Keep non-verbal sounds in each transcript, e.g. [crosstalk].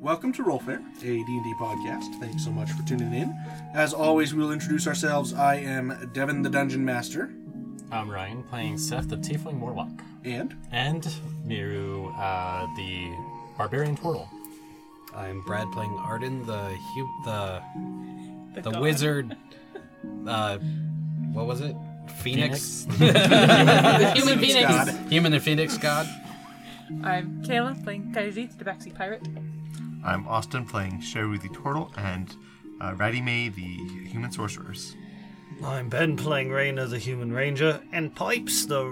Welcome to Rollfare, a D&D podcast. Thanks so much for tuning in. As always, we'll introduce ourselves. I am Devin the Dungeon Master, I'm Ryan, playing Seph the Tiefling Warlock. and And Miru, uh, the Barbarian Turtle. I'm Brad playing Arden, the hu- the the, god. wizard. [laughs] Uh, what was it? Phoenix, [laughs] The human phoenix. God. human and phoenix god. I'm Kayla playing Kaiji, the backseat pirate. I'm Austin playing Sheru the Turtle and uh, Ratty May the Human Sorcerers. I'm Ben playing Rainer the Human Ranger, and Pipes the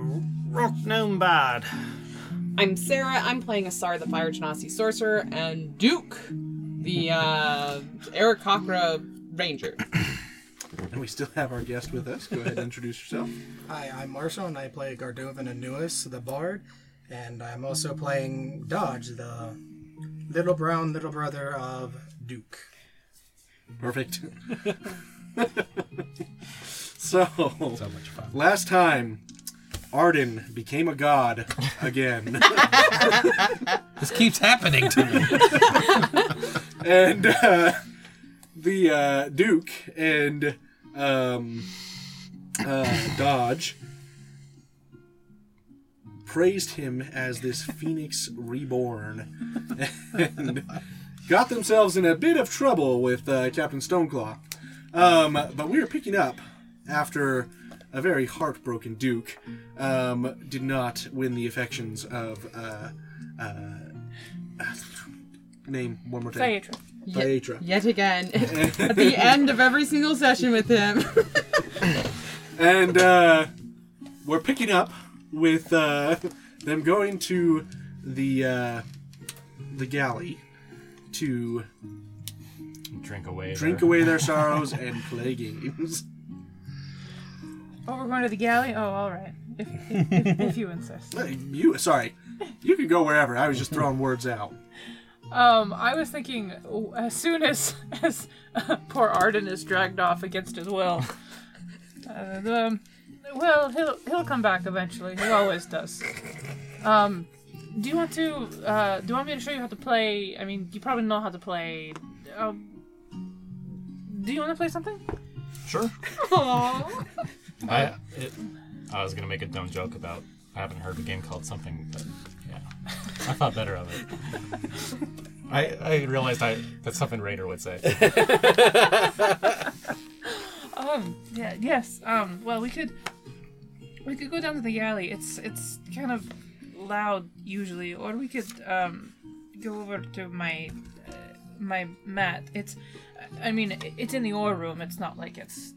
Rock Gnome Bad. I'm Sarah. I'm playing Asar, the Fire Genasi Sorcerer, and Duke, the uh, Aarakocra Ranger. [coughs] and we still have our guest with us. Go ahead and introduce yourself. Hi, I'm Marshall, and I play Gardovan Anuis, the Bard, and I'm also playing Dodge, the little brown little brother of Duke. Perfect. [laughs] so, So much fun. last time, Arden became a god again. [laughs] This keeps happening to me. [laughs] and uh, the uh, Duke and um, uh, Dodge praised him as this phoenix reborn and got themselves in a bit of trouble with uh, Captain Stoneclaw. Um, but we were picking up after a very heartbroken Duke um, did not win the affections of. Uh, uh, name one more time. Phaedra. Phaedra. Yet again, [laughs] at the end of every single session with him. and uh, we're picking up with uh, them going to the uh, the galley to Drink away. drink their- away [laughs] their sorrows and play games. Oh, we're going to the galley? Oh, alright. If, if, if, if you insist. [laughs] You sorry, you can go wherever. I was just throwing words out. Um, I was thinking as soon as [laughs] as uh, poor Arden is dragged off against his will. Uh, the, well, he'll he'll come back eventually. He always does. Um, do you want to? Uh, do you want me to show you how to play? I mean, you probably know how to play. Um, do you want to play something? Sure. Aww. I, it, I was gonna make a dumb joke about I haven't heard a game called something, but yeah, I thought better of it. I, I realized I that's something Raider would say. [laughs] Um, yeah, yes. Um, well, we could we could go down to the alley. It's it's kind of loud usually, or we could um go over to my uh, my mat. It's I mean it's in the oar room. It's not like it's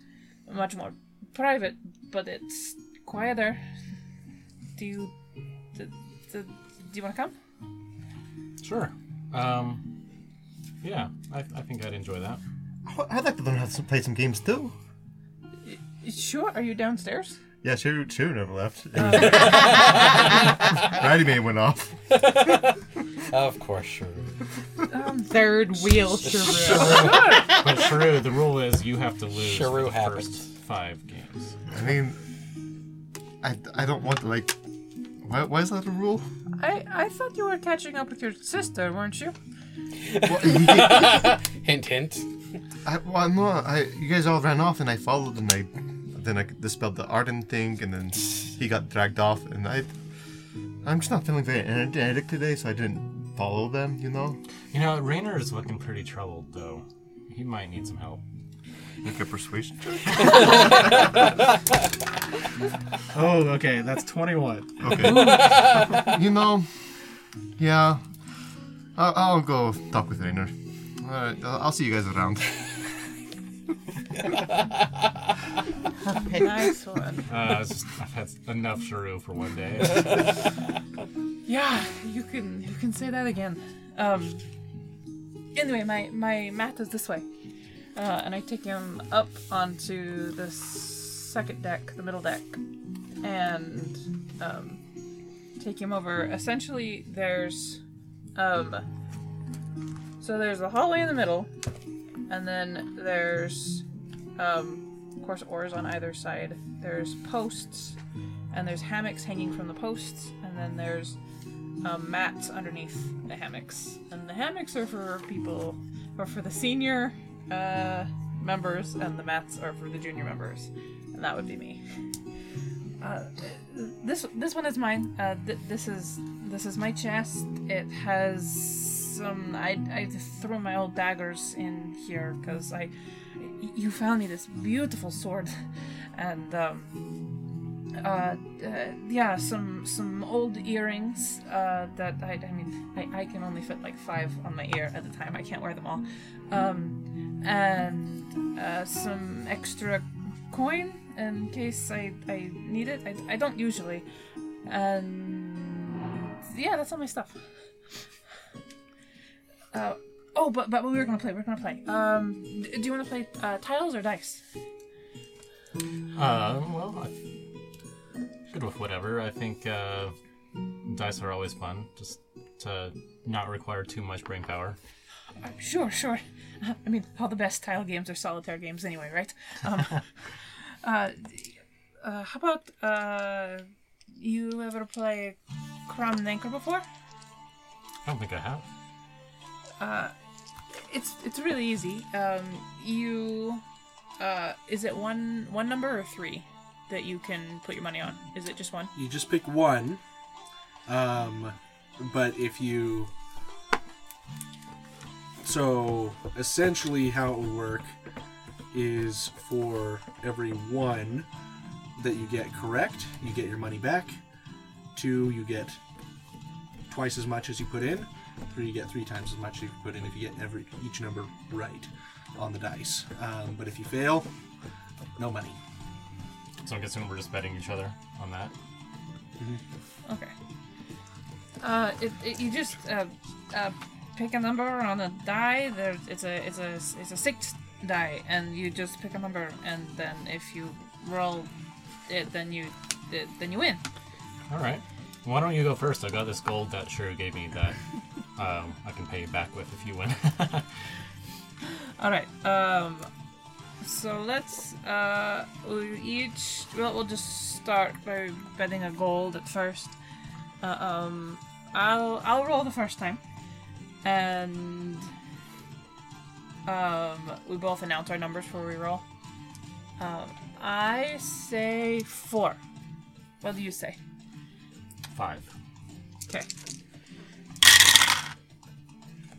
much more private, but it's quieter. Do you do, do, do you want to come? Sure. Um, yeah, I, I think I'd enjoy that. I'd like to learn how to play some games too. Sure. Are you downstairs? Yeah, Sheru, Sheru never left. [laughs] [laughs] Ratty May went off. [laughs] of course, sure. Um, Third wheel Shrew. But Shrew, the rule is you have to lose for the happens. first five games. I mean, I, I don't want to like. Why, why is that a rule? I I thought you were catching up with your sister, weren't you? Well, he- Hint, hint. I, well, no, I, you guys all ran off and I followed and I then I dispelled the Arden thing and then he got dragged off and I I'm just not feeling very energetic today so I didn't follow them, you know. You know, Rainer is looking pretty troubled, though. He might need some help. Make a persuasion check. [laughs] Oh, okay, that's 21. Okay. [laughs] you know, yeah, I'll, I'll go talk with Rainer. All right, I'll I'll see you guys around. [laughs] [laughs] Nice one. Uh, it's just, I've had enough Shrew for one day. [laughs] Yeah, you can you can say that again. Um. Anyway, my my mat is this way, uh, and I take him up onto the second deck, the middle deck, and um, take him over. Essentially, there's um. So there's the hallway in the middle, and then there's um, course oars on either side. There's posts, and there's hammocks hanging from the posts, and then there's um, mats underneath the hammocks, and the hammocks are for people, or for the senior uh, members, and the mats are for the junior members, and that would be me. Uh, this this one is mine. Uh, th- this is this is my chest. It has I I threw my old daggers in here because I, You found me this beautiful sword, [laughs] and um, uh, uh, yeah, some some old earrings uh, that I, I mean I, I can only fit like five on my ear at a time. I can't wear them all, um, and uh, some extra coin in case I, I need it. I, I don't usually, and yeah, that's all my stuff. Uh, oh, but but we were gonna play. We are gonna play. Um, d- do you want to play uh, tiles or dice? Uh, well, I, good with whatever. I think uh, dice are always fun, just to not require too much brain power. Uh, sure, sure. [laughs] I mean, all the best tile games are solitaire games anyway, right? Um, [laughs] uh, uh, how about uh, you ever play and Anchor before? I don't think I have. Uh, it's it's really easy. Um, you, uh, is it one one number or three that you can put your money on? Is it just one? You just pick one. Um, but if you. So essentially, how it would work is for every one that you get correct, you get your money back. Two, you get twice as much as you put in. Three, you get three times as much as you put in if you get every each number right on the dice. Um, but if you fail, no money. So I'm guessing we're just betting each other on that. Okay. Uh, it, it you just uh, uh, pick a number on a die. There, it's a it's a it's a six die, and you just pick a number, and then if you roll it, then you it, then you win. All right. Why don't you go first? I got this gold that Sheru gave me that um, I can pay you back with if you win. [laughs] All right. Um, so let's uh, we each well we'll just start by betting a gold at first. Uh, um, I'll I'll roll the first time, and um, we both announce our numbers before we roll. Um, I say four. What do you say? Five. Okay.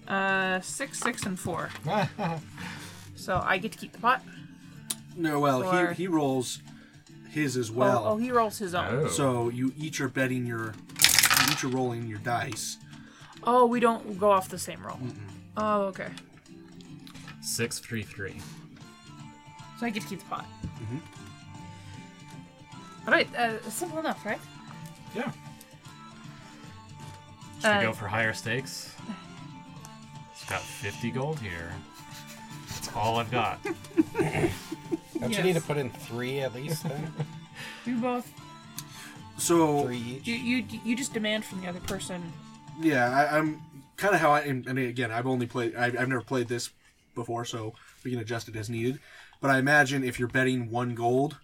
Uh, six, six, and four. [laughs] so I get to keep the pot. No, well, Or- he, he rolls his as well. oh, oh, he rolls his own. Oh. So you each are betting your, you each are rolling your dice. Oh, we don't go off the same roll. Oh, okay. Six, three, three. So I get to keep the pot. All right, uh, simple enough, right? Yeah. Should Uh, we go for higher stakes? It's got 50 gold here. That's all I've got. [laughs] Don't you need to put in three at least then? [laughs] You both. So three each? You you you just demand from the other person. yeah, I, I'm kind of how I. And, and again, I've only played. I've, I've never played this before, so we can adjust it as needed. But I imagine if you're betting one gold,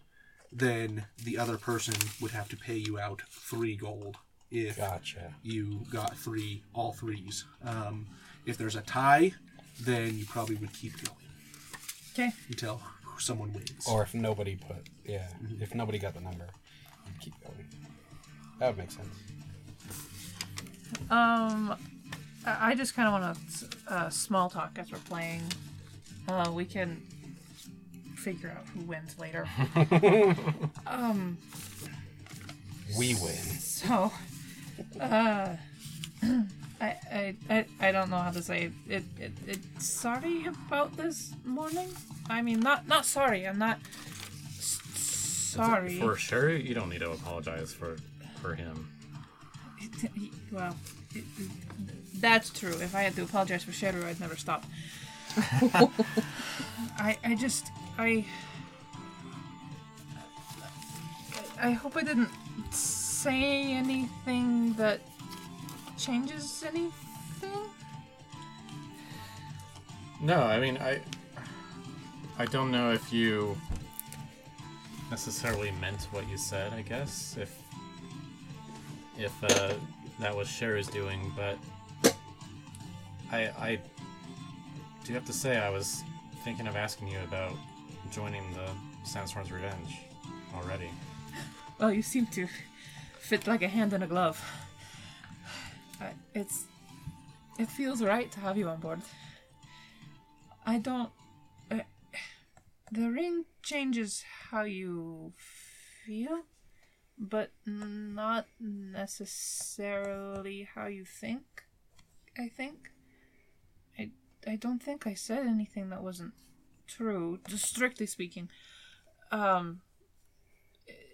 then the other person would have to pay you out three gold if Gotcha. you got three all threes. Um, if there's a tie, then you probably would keep going Okay. until someone wins. Or if nobody put, yeah, if nobody got the number, you keep going. That would make sense. Um, I I just kind of want to uh, small talk as we're playing. Uh, we can figure out who wins later. [laughs] um. We win. So, uh, [clears throat] I, I, I, don't know how to say it. It, it, it. Sorry about this morning. I mean, not, not sorry. I'm not s- sorry. For sure, you don't need to apologize for for him. Well, it, that's true. If I had to apologize for Shadow, I'd never stop. [laughs] I, I just, I, I hope I didn't say anything that changes anything. No, I mean I I don't know if you necessarily meant what you said, I guess. If if uh that was Cher's doing, but I I do have to say I was thinking of asking you about joining the Sandstorm's Revenge already. Well, you seem to fit like a hand in a glove. It's. It feels right to have you on board. I don't. Uh, the ring changes how you feel, but not necessarily how you think. I think. I, I don't think I said anything that wasn't true, strictly speaking. Um,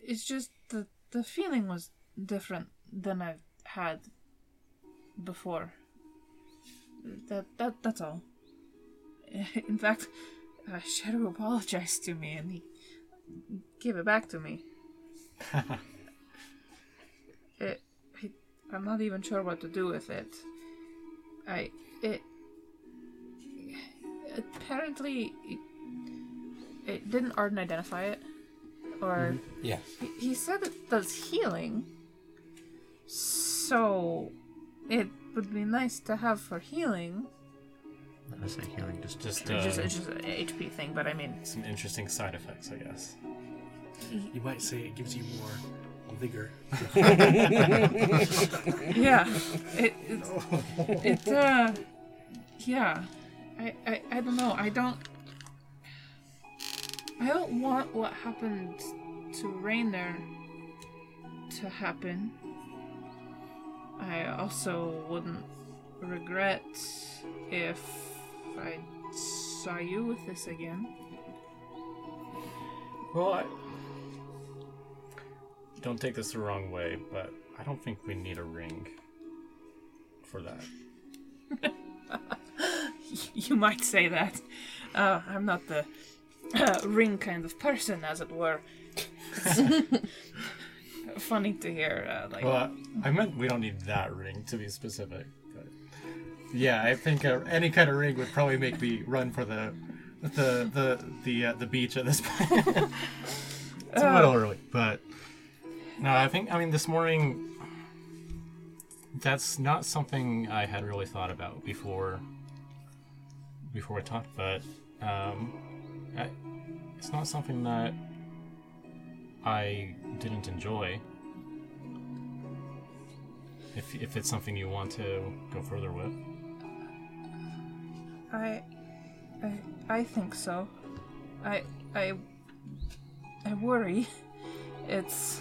it's just the the feeling was different than I've had before. That that that's all. [laughs] In fact, uh, Shadow apologized to me and he gave it back to me. [laughs] it, it, I'm not even sure what to do with it. I it apparently it, it didn't Arden identify it or Yeah. he- he said it does healing. So it would be nice to have for healing. I say healing, just Just, It's just, uh, it's just an HP thing, but I mean, some interesting side effects, I guess. You might say it gives you more vigor. [laughs] yeah, it, it, it uh, yeah, I, I, I don't know. I don't, I don't want what happened to Rainer to happen. I also wouldn't regret if I saw you with this again. Well, I don't take this the wrong way, but I don't think we need a ring for that. [laughs] You might say that. Uh, I'm not the uh, ring kind of person, as it were. [laughs] [laughs] Funny to hear. Uh, like, Well, I meant we don't need that ring to be specific. But yeah, I think uh, any kind of ring would probably make me run for the the the the uh, the beach at this point. [laughs] it's a little early, but no, I think I mean this morning. That's not something I had really thought about before. Before we talked, but um, I, it's not something that I didn't enjoy. If, if it's something you want to go further with. I, I, I think so. I, I, I worry. [laughs] It's.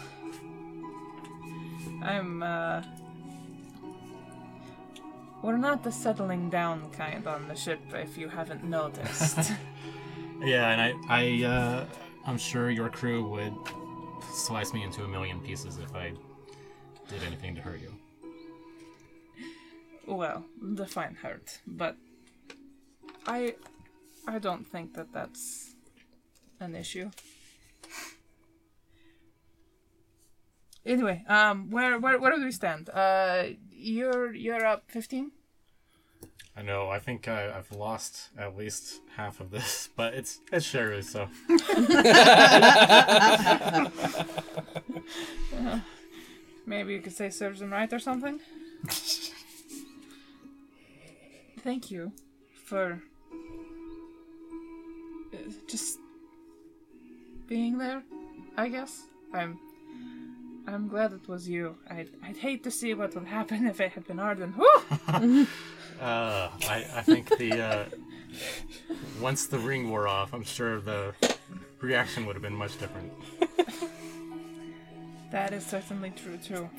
I'm. uh... We're not the settling down kind on the ship, if you haven't noticed. [laughs] [laughs] Yeah, and I, I, uh, I'm sure your crew would slice me into a million pieces if I did anything to hurt you. Well, define hurt, but I, I don't think that that's an issue. Anyway, um, where where where do we stand? Uh, you're you're up fifteen. I know. I think I, I've lost at least half of this, [laughs] but it's it's Sherry, so [laughs] Maybe you could say serves him right or something. [laughs] Thank you for uh, just being there. I guess I'm. I'm glad it was you. I'd, I'd hate to see what would happen [laughs] if it had been Arden. [laughs] Uh, I I think the uh, once the ring wore off, I'm sure the reaction would have been much different. That is certainly true too.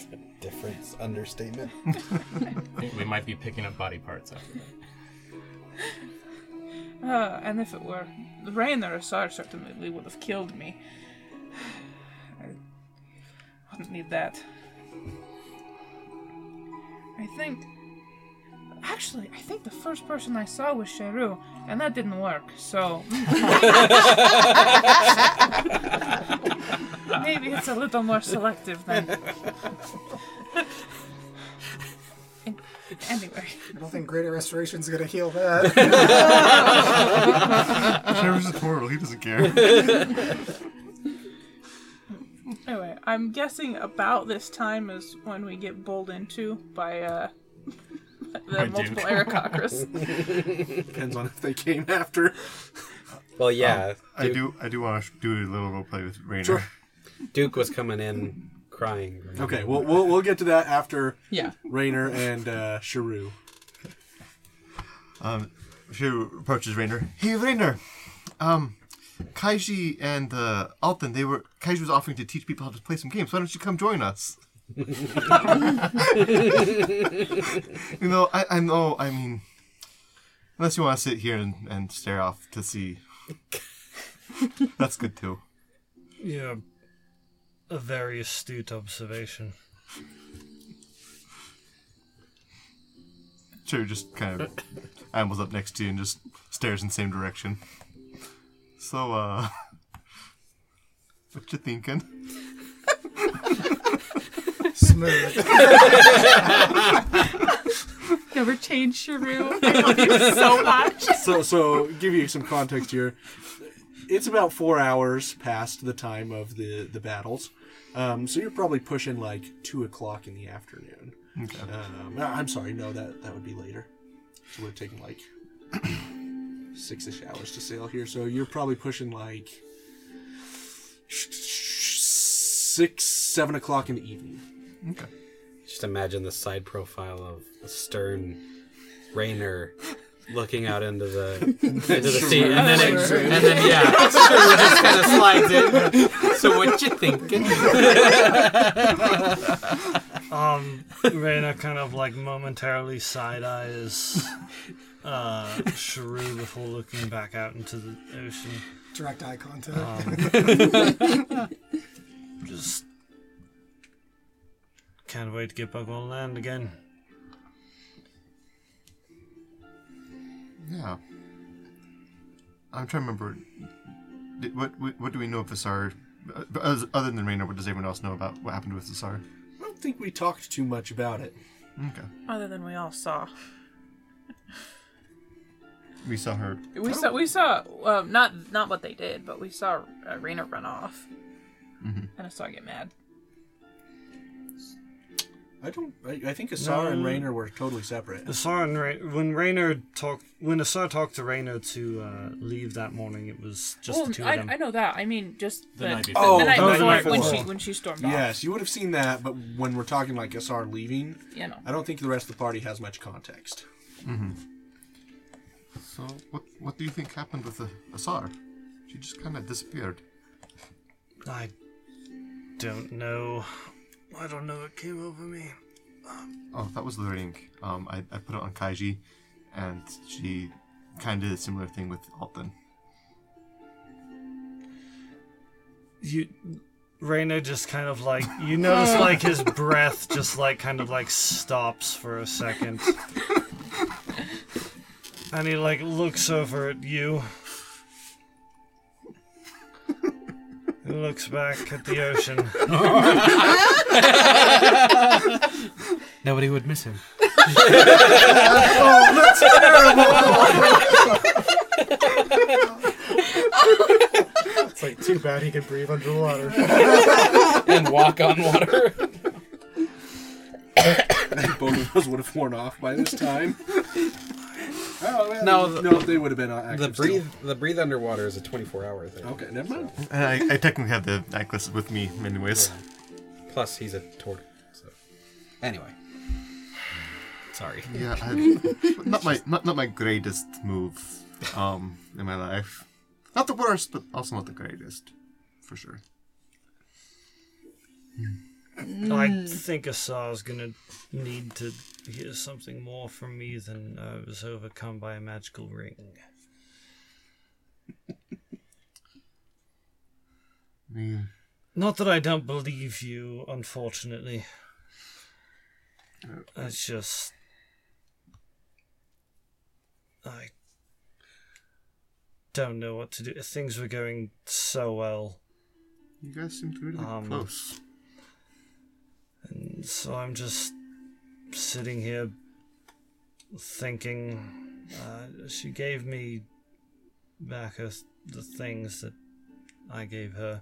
Difference understatement. I [laughs] think we might be picking up body parts after that. Uh, and if it were Rainer, Asar certainly would have killed me. [sighs] I wouldn't need that. I think. Actually, I think the first person I saw was Sheru, and that didn't work, so. [laughs] [laughs] Maybe it's a little more selective then. anyway. I don't think Greater Restoration's gonna heal that. [laughs] Trevor's a portal. He doesn't care. Anyway, I'm guessing about this time is when we get bowled into by uh [laughs] the By multiple Duke. Aarakocras. Depends on if they came after. Well, yeah. I do. I do want to do a little role play with Rainer. Sure. Duke was coming in crying. Okay, we'll, we'll we'll get to that after Yeah. Rainer and uh, Sheru. Um, she approaches Rainer. Hey, Rainer. Um, Kaiji and uh, Alton, they were Kaiji was offering to teach people how to play some games. Why don't you come join us? [laughs] you know, I, I know. I mean, unless you want to sit here and, and stare off to see, [laughs] that's good too. Yeah, a very astute observation. Sure, just kind of [coughs] ambles up next to you and just stares in the same direction. So, uh, what you thinking? Smooth. [laughs] Never change Sheru. I love you so much. So so give you some context here. It's about four hours past the time of the the battles, um, so you're probably pushing like two o'clock in the afternoon. Okay. Um, uh, I'm sorry, no, that that would be later. So we're taking like [coughs] six-ish hours to sail here. So you're probably pushing like six, seven o'clock in the evening. Okay. Just imagine the side profile of a stern Rainer looking out into the [laughs] into the sea, and then it, and then yeah, [laughs] Shrew just kind of slides in. So what you thinking? [laughs] Um, Rainer kind of like momentarily side eyes uh, Shrew before looking back out into the ocean. Direct eye contact. Um, just can't wait to get back on land again. Yeah. I'm trying to remember. Did, what, what what do we know of Visar? Uh, as- Other than Rainer, what does everyone else know about what happened with Visar? I don't think we talked too much about it. Okay. Other than we all saw. We saw her. We saw we saw um, not not what they did, but we saw uh, Rainer run off. Mhm. And I saw her get mad. I don't. I, I think Asar and No. Rainer were totally separate. Asar and Ra- when Rainer talked when Asar talked to Rainer to uh, leave that morning, it was just well, the two I, of them. I know that. I mean, just The the, night before. Oh, the night the night before, when she when she stormed off. Yes, you would have seen that, but when we're talking like Asar leaving, You know. I don't think the rest of the party has much context. So what what do you think happened with the Asar? She just kind of disappeared. I don't know. I don't know what came over me. Oh, that was the ring. Um, I, I put it on Kaiji, and she kind of did a similar thing with Alton. You, Rainer just kind of like you notice [laughs] like his breath just like kind of like stops for a second, and he like looks over at you. Looks back at the ocean. [laughs] Nobody would miss him. Oh, that's terrible. It's like too bad he can breathe underwater. [laughs] and walk on water. Both of us would have worn off by this time. Oh, well, No, the- no, they would have been uh, active The still. breathe, the breathe underwater is a 24 hour thing. Okay, never mind. And I, I technically have the necklace with me, anyways. Plus, he's a tortoise. So. Anyway, sorry. Yeah, I, [laughs] not my not, not my greatest move um in my life. Not the worst, but also not the greatest, for sure. I mm. think Asar's gonna need to hear something more from me than I was overcome by a magical ring. I mean, Not that I don't believe you, unfortunately. Uh, it's just. I don't know what to do. Things were going so well, you guys seem to really be Um, close. And so I'm just sitting here thinking. Uh, she gave me back her, the things that I gave her.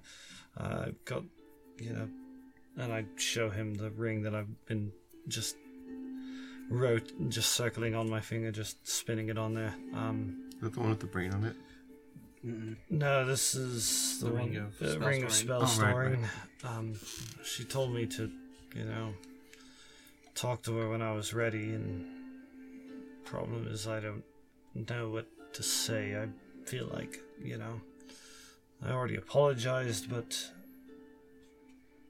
I've got, you know, and I show him the ring that I've been just wrote, just circling on my finger, just spinning it on there. Um, Is that the one with the brain on it? no, this is the, The one, ring of the spell ring of spell Oh, right, storing. Um, she told me to, you know, talk to her when I was ready, and problem is I don't know what to say. I feel like, you know, I already apologized, but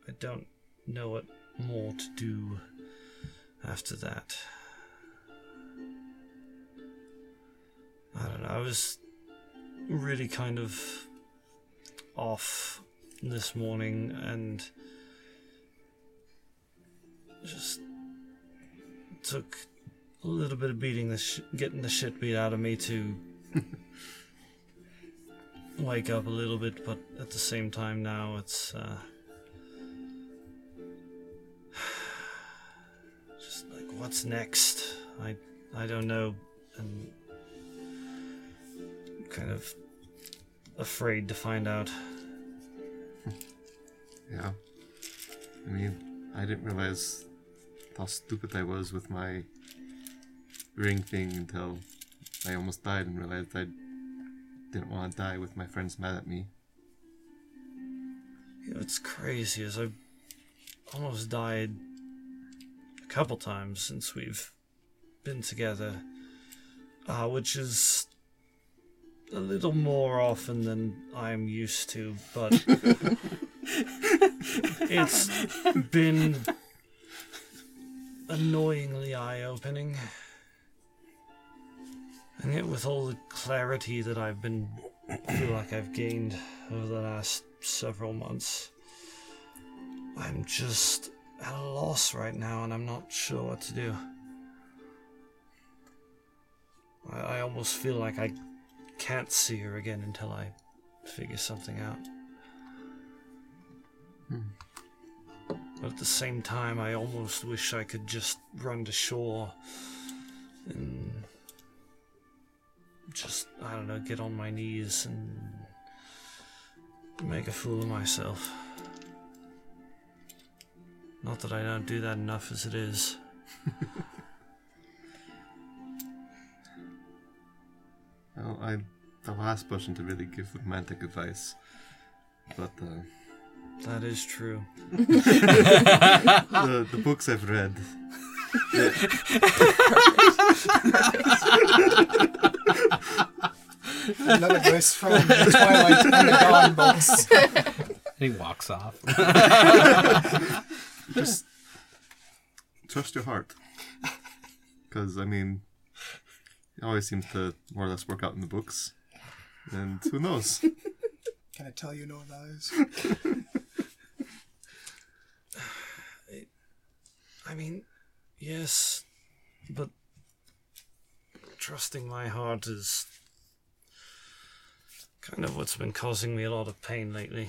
I don't know what more to do after that. I don't know. I was really kind of off this morning and just took a little bit of beating the sh- getting the shit beat out of me to [laughs] wake up a little bit but at the same time now it's uh [sighs] just like what's next? I i don't know. And kind of afraid to find out. [laughs] Yeah. I mean, I didn't realize how stupid I was with my ring thing until I almost died and realized I didn't want to die with my friends mad at me. You know, it's crazy as I've almost died a couple times since we've been together, uh, which is a little more often than I'm used to, but [laughs] it's been annoyingly eye opening. And yet, with all the clarity that I've been feel like I've gained over the last several months. I'm just at a loss right now and I'm not sure what to do. I, I almost feel like I can't see her again until I figure something out. Hmm. But at the same time, I almost wish I could just run to shore and just, I don't know, get on my knees and make a fool of myself. Not that I don't do that enough as it is. [laughs] Well, I'm the last person to really give romantic advice, but uh, That is true. [laughs] the the books I've read. Another voice from the Twilight and the Dawn books. And he walks off. [laughs] Just trust your heart, because I mean, it always seems to more or less work out in the books, and who knows? Can I tell you no lies? [laughs] I mean, yes, but trusting my heart is kind of what's been causing me a lot of pain lately.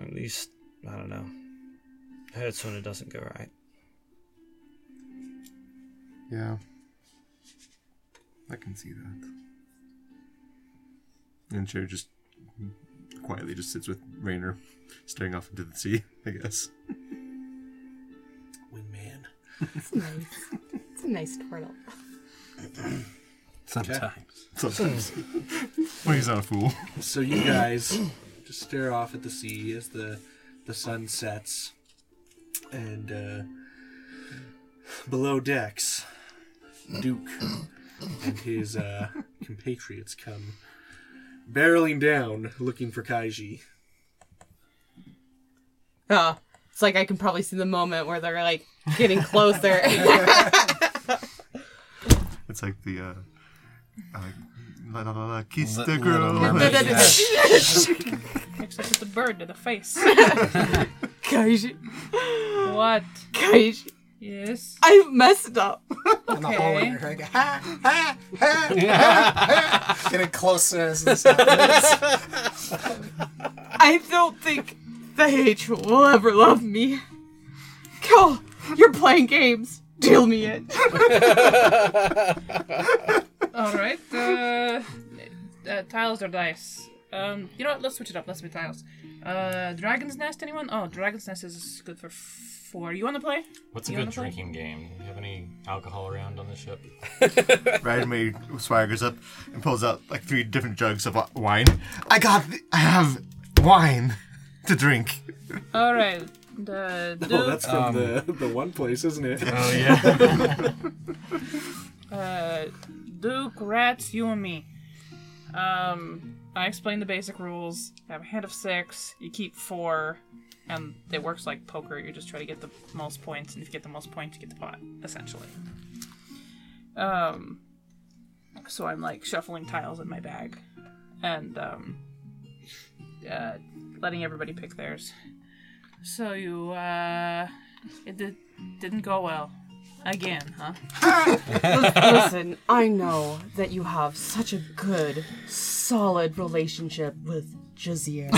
At least, I don't know. It Hurts when it doesn't go right. Yeah, I can see that. And Cher just quietly just sits with Rainer, staring off into the sea. I guess. Wingman. [laughs] It's nice. It's a nice turtle. Sometimes. Sometimes. [laughs] when he's not a fool. So you guys just stare off at the sea as the the sun sets, and uh, below decks, Duke and his uh, compatriots come barreling down, looking for Kaiji. Uh, it's like I can probably see the moment where they're like getting [laughs] closer. It's like the uh, uh la la la la kiss the girl. Little Mermaid. Except with the bird to the face. [laughs] [laughs] Kaiji. what? Kaiji. Yes. I messed up. And the whole Okay. you're like, ha, ha, ha, ha, ha. Getting closer as this happens. I don't think the H will ever love me. Go, you're playing games. Deal me in. All right. Uh, uh, tiles or dice? Um, you know what? Let's switch it up. Let's be tiles. Uh, Dragon's Nest. Anyone? Oh, Dragon's Nest is good for four. You want to play? What's a good wanna play? drinking game? Do you have any alcohol around on the ship? [laughs] Ryan May swaggers up and pulls out like three different jugs of wine. I got, th- I have wine to drink. All right. The Oh, that's from the the one place, isn't it? Oh yeah. [laughs] uh, Duke, Rats, you and me. Um, I explained the basic rules. You have a hand of six. You keep four, and it works like poker. You just try to get the most points, and if you get the most points, you get the pot, essentially. Um, so I'm like shuffling tiles in my bag, and um, uh, letting everybody pick theirs. So you, uh, it did, didn't go well. Again, huh? [laughs] Listen, I know that you have such a good, solid relationship with Jazier. [laughs]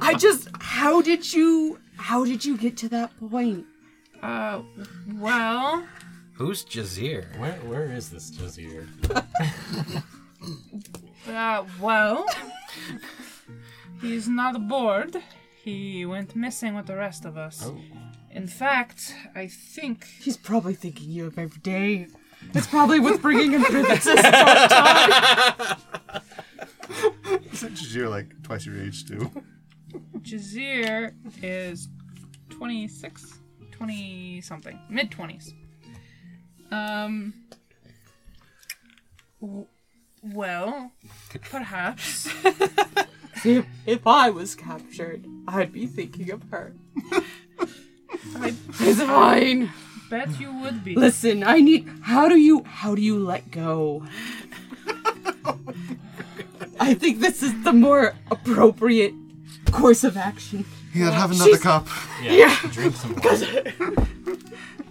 I just, how did you, how did you get to that point? Uh, well, Who's Jazir? Where where is this Jazier? [laughs] uh, well, he's not aboard. He went missing with the rest of us. Oh. In fact, I think He's probably thinking you of every day. It's probably what's bringing him through this dark time. Since you're like twice your age too. Jazir is 26, 20 something, mid 20s. Um, w- well, perhaps. [laughs] If, if I was captured, I'd be thinking of her. [laughs] I It's fine. Bet you would be. Listen, I need. How do you? How do you let go? I think this is the more appropriate course of action. Here, have another she's- cup. Yeah, drink some wine.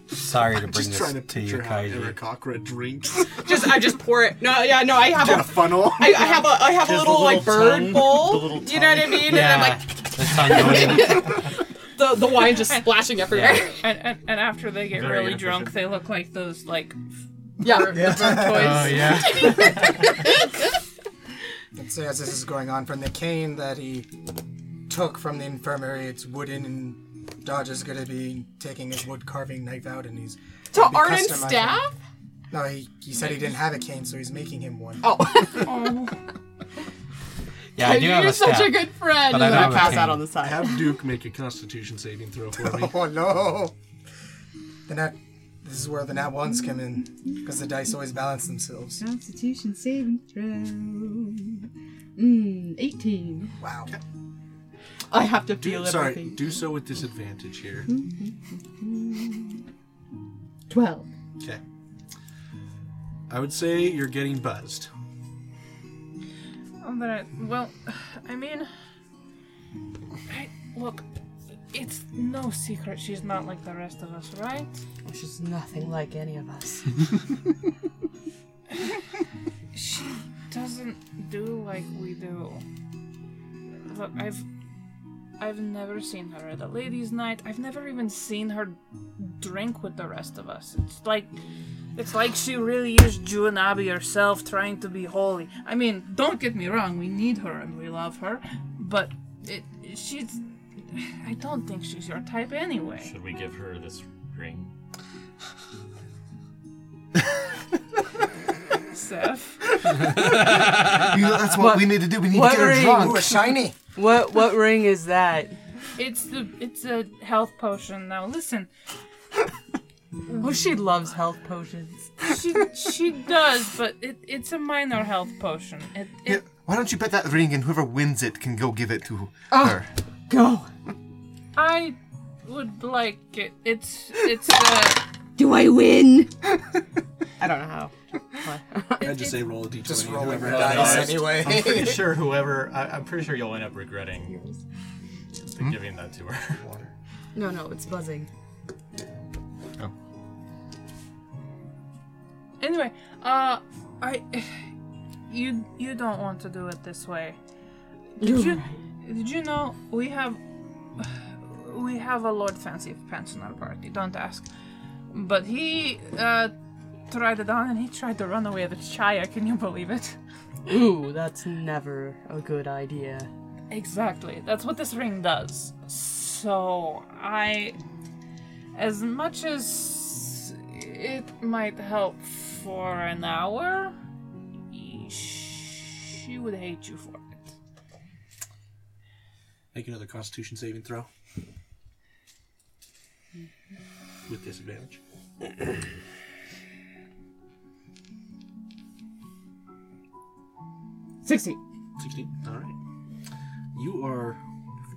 Sorry to bring Just this trying to to you, picture how Kaiji. Aarakocra drinks. Just, I just pour it. No, yeah, no, I have a a. funnel. I, I have a, I have a Just the little, like little bird tongue, bowl. the little you know what I mean? And I'm like The tongue going- [laughs] the the wine just [laughs] splashing everywhere. And, and, and after they get Very really drunk, inefficient. they look like those, like, Yeah. bird, the bird toys. Oh yeah. [laughs] Let's say as this is going on, from the cane that he took from the infirmary, it's wooden, and Dodge is going to be taking his wood carving knife out, and he's To gonna be Arden's customizing- staff. No, he, he said he didn't have a cane, so he's making him one. Oh, [laughs] Oh, yeah, I do you're have a such staff. a good friend. but and I then don't I have a pass cane. out on the side. Have Duke make a Constitution saving throw for me. [laughs] Oh no! The nat. This is where the nat ones come in, because the dice always balance themselves. Constitution saving throw. Mmm, 18. Wow. I have to feel Do, sorry, everything. do so with disadvantage here. 12. Okay. I would say you're getting buzzed. Oh, but I, well, [sighs] I mean, I, look, it's no secret she's not like the rest of us, right? She's nothing like any of us. [laughs] She doesn't do like we do. Look, I've, I've never seen her at a ladies' night. I've never even seen her drink with the rest of us. It's like, it's like she really is Juanabi herself, trying to be holy. I mean, don't get me wrong, we need her and we love her, but it, she's. I don't think she's your type anyway. Should we give her this ring? Seph. You know, that's what, we need to do. We need what to get her ring? drunk. Ooh, a shiny! What what ring is that? It's the it's a health potion. Now listen, Oh, she loves health potions. she she does, but it, it's a minor health potion. It, Yeah, why don't you bet that ring and whoever wins it can go give it to Oh. her? Go. I would like it. It's it's uh Do I win? I don't know how. [laughs] I'd just say roll a d20. Just rolling whoever the has dice the anyway. I'm pretty [laughs] sure whoever. I, I'm pretty sure you'll end up regretting giving that to her. No, no, it's buzzing. Anyway. Uh, I [sighs] you you don't want to do it this way. Did You're you right. did you know we have [sighs] we have a Lord Fancy Pants in our party? Don't ask. But he uh tried it on and he tried to run away with Chaya. Can you believe it? [laughs] Ooh, that's never a good idea. Exactly. That's what this ring does. So, I. As much as it might help for an hour, she would hate you for it. Make another Constitution saving throw. With disadvantage. 60. 16. All right. You are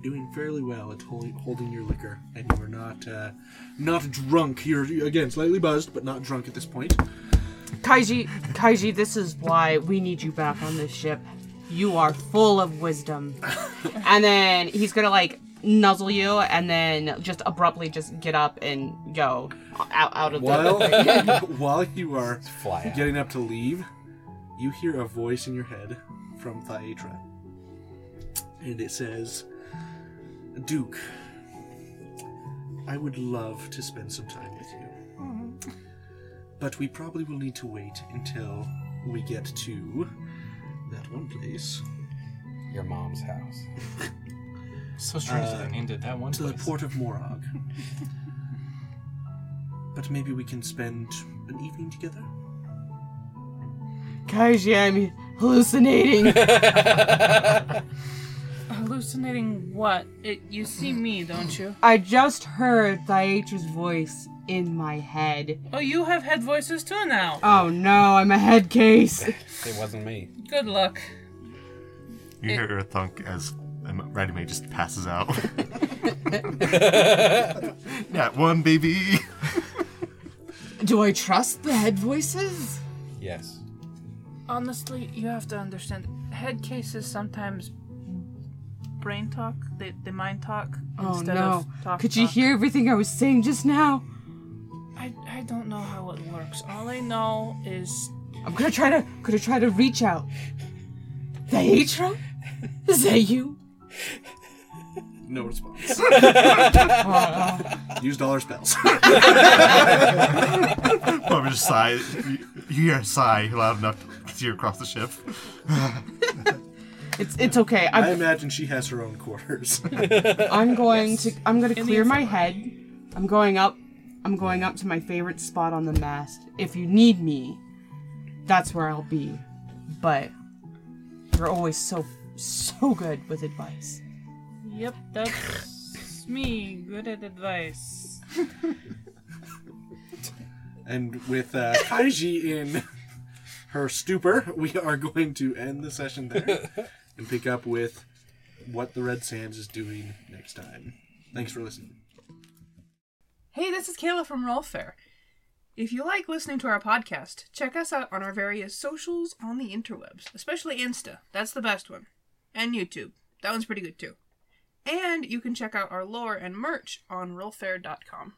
doing fairly well at holding, holding your liquor, and you are not uh, not drunk. You're again slightly buzzed, but not drunk at this point. Kaiji, Kaiji, this is why we need you back on this ship. You are full of wisdom. [laughs] and then he's gonna like nuzzle you, and then just abruptly just get up and go out, out of While the. [laughs] [laughs] while you are Fly getting up to leave, you hear a voice in your head from Thyatra, and it says, "Duke, I would love to spend some time with you, but we probably will need to wait until we get to that one place." Your mom's house. [laughs] So strange that uh, they named it that one to the port of Morag. [laughs] but maybe we can spend an evening together. Kaiji, I'm hallucinating. [laughs] Hallucinating what? It, you see me, don't you? I just heard Thyatra's voice in my head. Oh, you have head voices too now. Oh no, I'm a head case. It wasn't me. Good luck. You hear her thunk as Ready May just passes out. [laughs] Not one, baby. Do I trust the head voices? Yes. Honestly, you have to understand. Head cases sometimes brain talk. They, they mind talk Oh instead no. of talk. Could you talk. hear everything I was saying just now? I, I don't know how it works. All I know is I'm gonna try to gonna try to reach out. Thyatra? Is that you? No response. [laughs] [laughs] Use dollar spells. [laughs] Barbara just sigh. You, you hear a sigh loud enough to hear across the ship. It's it's okay. I I'm imagine she has her own quarters. I'm going to I'm gonna clear my head. I'm going up I'm going up to my favorite spot on the mast. If you need me, that's where I'll be. But you're always so so good with advice. Yep, that's me. Good at advice. [laughs] and with uh, Kaiji in her stupor, we are going to end the session there [laughs] and pick up with what the Red Sands is doing next time. Thanks for listening. Hey, this is Kayla from Rollfare. If you like listening to our podcast, check us out on our various socials on the interwebs, especially Insta. That's the best one. And YouTube. That one's pretty good too. And you can check out our lore and merch on rollfare.com.